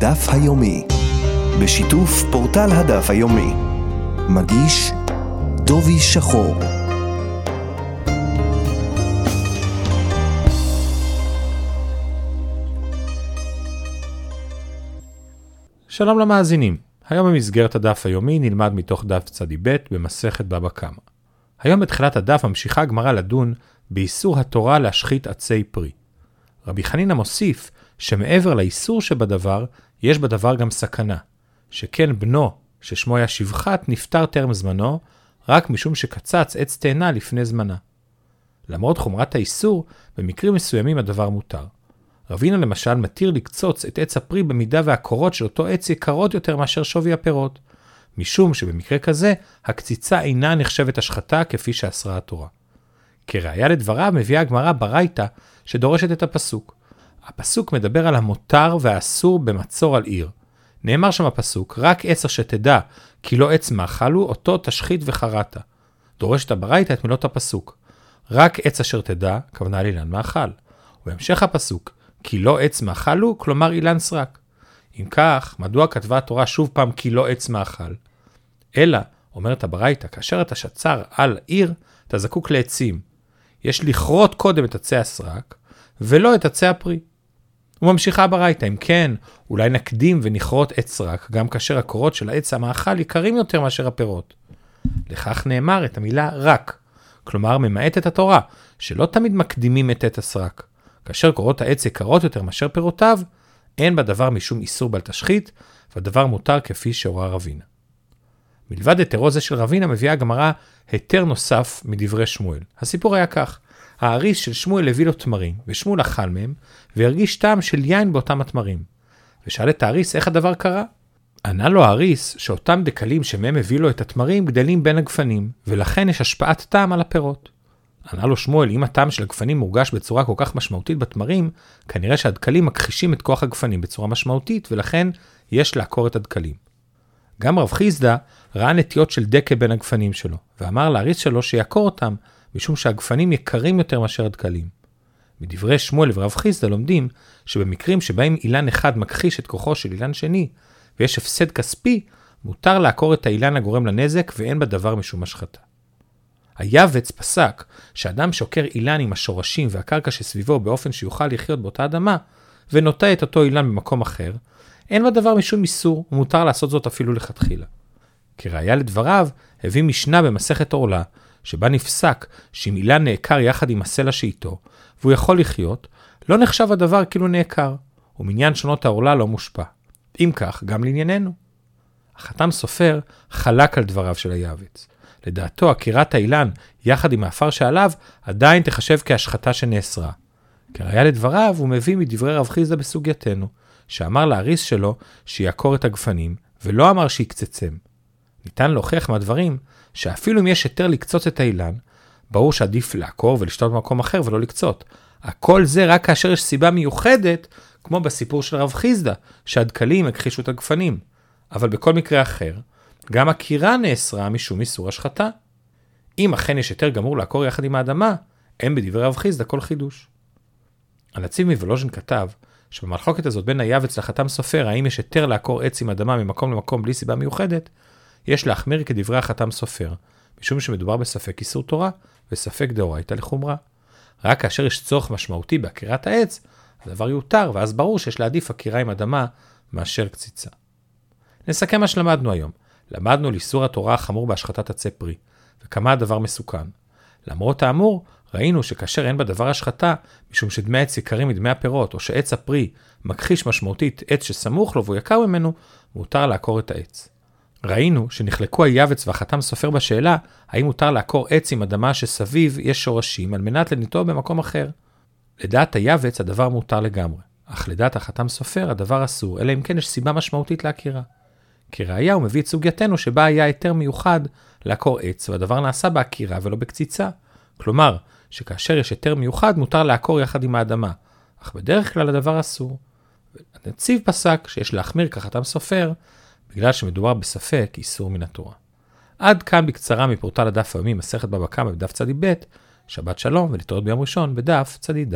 הדף היומי, בשיתוף פורטל הדף היומי. מגיש דובי שחור. שלום למאזינים, היום במסגרת הדף היומי נלמד מתוך דף צדי ב' במסכת בבא קמא. היום בתחילת הדף ממשיכה הגמרא לדון באיסור התורה להשחית עצי פרי. רבי חנינא מוסיף שמעבר לאיסור שבדבר, יש בדבר גם סכנה, שכן בנו, ששמו היה שבחת, נפטר טרם זמנו, רק משום שקצץ עץ תאנה לפני זמנה. למרות חומרת האיסור, במקרים מסוימים הדבר מותר. רבינה למשל מתיר לקצוץ את עץ הפרי במידה והקורות של אותו עץ יקרות יותר מאשר שווי הפירות, משום שבמקרה כזה, הקציצה אינה נחשבת השחתה כפי שאסרה התורה. כראיה לדבריו מביאה הגמרא ברייתא שדורשת את הפסוק. הפסוק מדבר על המותר והאסור במצור על עיר. נאמר שם הפסוק, רק עץ אשר תדע כי לא עץ מאכל הוא, אותו תשחית וחרעת. דורשת הברייתא את מילות הפסוק. רק עץ אשר תדע, כוונה לאילן מאכל. ובהמשך הפסוק, כי לא עץ מאכל הוא, כלומר אילן סרק. אם כך, מדוע כתבה התורה שוב פעם כי לא עץ מאכל? אלא, אומרת הברייתא, כאשר אתה שצר על עיר, אתה זקוק לעצים. יש לכרות קודם את עצי הסרק, ולא את עצי הפרי. וממשיכה ברייתא, אם כן, אולי נקדים ונכרות עץ סרק, גם כאשר הקורות של העץ המאכל יקרים יותר מאשר הפירות. לכך נאמר את המילה רק, כלומר ממעט את התורה, שלא תמיד מקדימים את עץ הסרק. כאשר קורות העץ יקרות יותר מאשר פירותיו, אין בדבר משום איסור בל תשחית, והדבר מותר כפי שהורה רבינה. מלבד היתרו זה של רבינה מביאה הגמרא היתר נוסף מדברי שמואל. הסיפור היה כך, האריס של שמואל הביא לו תמרים, ושמואל אכל מהם, והרגיש טעם של יין באותם התמרים. ושאל את האריס איך הדבר קרה. ענה לו האריס שאותם דקלים שמהם הביא לו את התמרים גדלים בין הגפנים, ולכן יש השפעת טעם על הפירות. ענה לו שמואל, אם הטעם של הגפנים מורגש בצורה כל כך משמעותית בתמרים, כנראה שהדקלים מכחישים את כוח הגפנים בצורה משמעותית, ולכן יש לעקור את הדקלים. גם רב חיסדא ראה נטיות של דקה בין הגפנים שלו, ואמר לאריס שלו שיעקור אותם, משום שהגפנים יקרים יותר מאשר הדקלים. מדברי שמואל ורב חיסדא לומדים שבמקרים שבהם אילן אחד מכחיש את כוחו של אילן שני, ויש הפסד כספי, מותר לעקור את האילן הגורם לנזק ואין בדבר משום השחתה. היווץ פסק שאדם שעוקר אילן עם השורשים והקרקע שסביבו באופן שיוכל לחיות באותה אדמה, ונוטע את אותו אילן במקום אחר, אין בדבר משום איסור, ומותר לעשות זאת אפילו לכתחילה. כראיה לדבריו, הביא משנה במסכת עורלה, שבה נפסק שאם אילן נעקר יחד עם הסלע שאיתו, והוא יכול לחיות, לא נחשב הדבר כאילו נעקר, ומניין שונות העורלה לא מושפע. אם כך, גם לענייננו. החתם סופר חלק על דבריו של היעבץ. לדעתו, עקירת האילן יחד עם האפר שעליו, עדיין תחשב כהשחתה שנאסרה. כראיה לדבריו, הוא מביא מדברי רב חיסדא בסוגייתנו, שאמר לאריס שלו שיעקור את הגפנים, ולא אמר שיקצצם. ניתן להוכיח מהדברים שאפילו אם יש היתר לקצוץ את האילן, ברור שעדיף לעקור ולשתות במקום אחר ולא לקצות. הכל זה רק כאשר יש סיבה מיוחדת, כמו בסיפור של רב חיסדא, שהדקלים הכחישו את הגפנים. אבל בכל מקרה אחר, גם עקירה נאסרה משום איסור השחתה. אם אכן יש היתר גמור לעקור יחד עם האדמה, אין בדברי רב חיסדא כל חידוש. הנציב מוולוז'ין כתב שבמחלוקת הזאת בין היעבץ לחתם סופר, האם יש היתר לעקור עץ עם אדמה ממקום למקום בלי סיבה מיוחדת, יש להחמיר כדברי החתם סופר, משום שמדובר בספק איסור תורה וספק דאורייתא לחומרה. רק כאשר יש צורך משמעותי בעקירת העץ, הדבר יותר, ואז ברור שיש להעדיף עקירה עם אדמה מאשר קציצה. נסכם מה שלמדנו היום. למדנו על איסור התורה החמור בהשחתת עצי פרי, וכמה הדבר מסוכן. למרות האמור, ראינו שכאשר אין בדבר השחתה, משום שדמי העץ יקרים מדמי הפירות, או שעץ הפרי מכחיש משמעותית עץ שסמוך לו והוא יקר ממנו, מותר לעקור את העץ. ראינו שנחלקו היעבץ והחתם סופר בשאלה, האם מותר לעקור עץ עם אדמה שסביב יש שורשים, על מנת לניטוע במקום אחר. לדעת היעבץ הדבר מותר לגמרי, אך לדעת החתם סופר הדבר אסור, אלא אם כן יש סיבה משמעותית לעקירה. כראיה הוא מביא את סוגייתנו שבה היה היתר מיוחד לעקור עץ, והדבר נעשה בעקירה ולא בקציצה. כלומר, שכאשר יש היתר מיוחד מותר לעקור יחד עם האדמה, אך בדרך כלל הדבר אסור. הנציב פסק שיש להחמיר כחתם סופר, בגלל שמדובר בספק איסור מן התורה. עד כאן בקצרה מפורטל הדף היומי מסכת בבא קמא בדף צ"ב, שבת שלום ולהתראות ביום ראשון בדף צ"ד.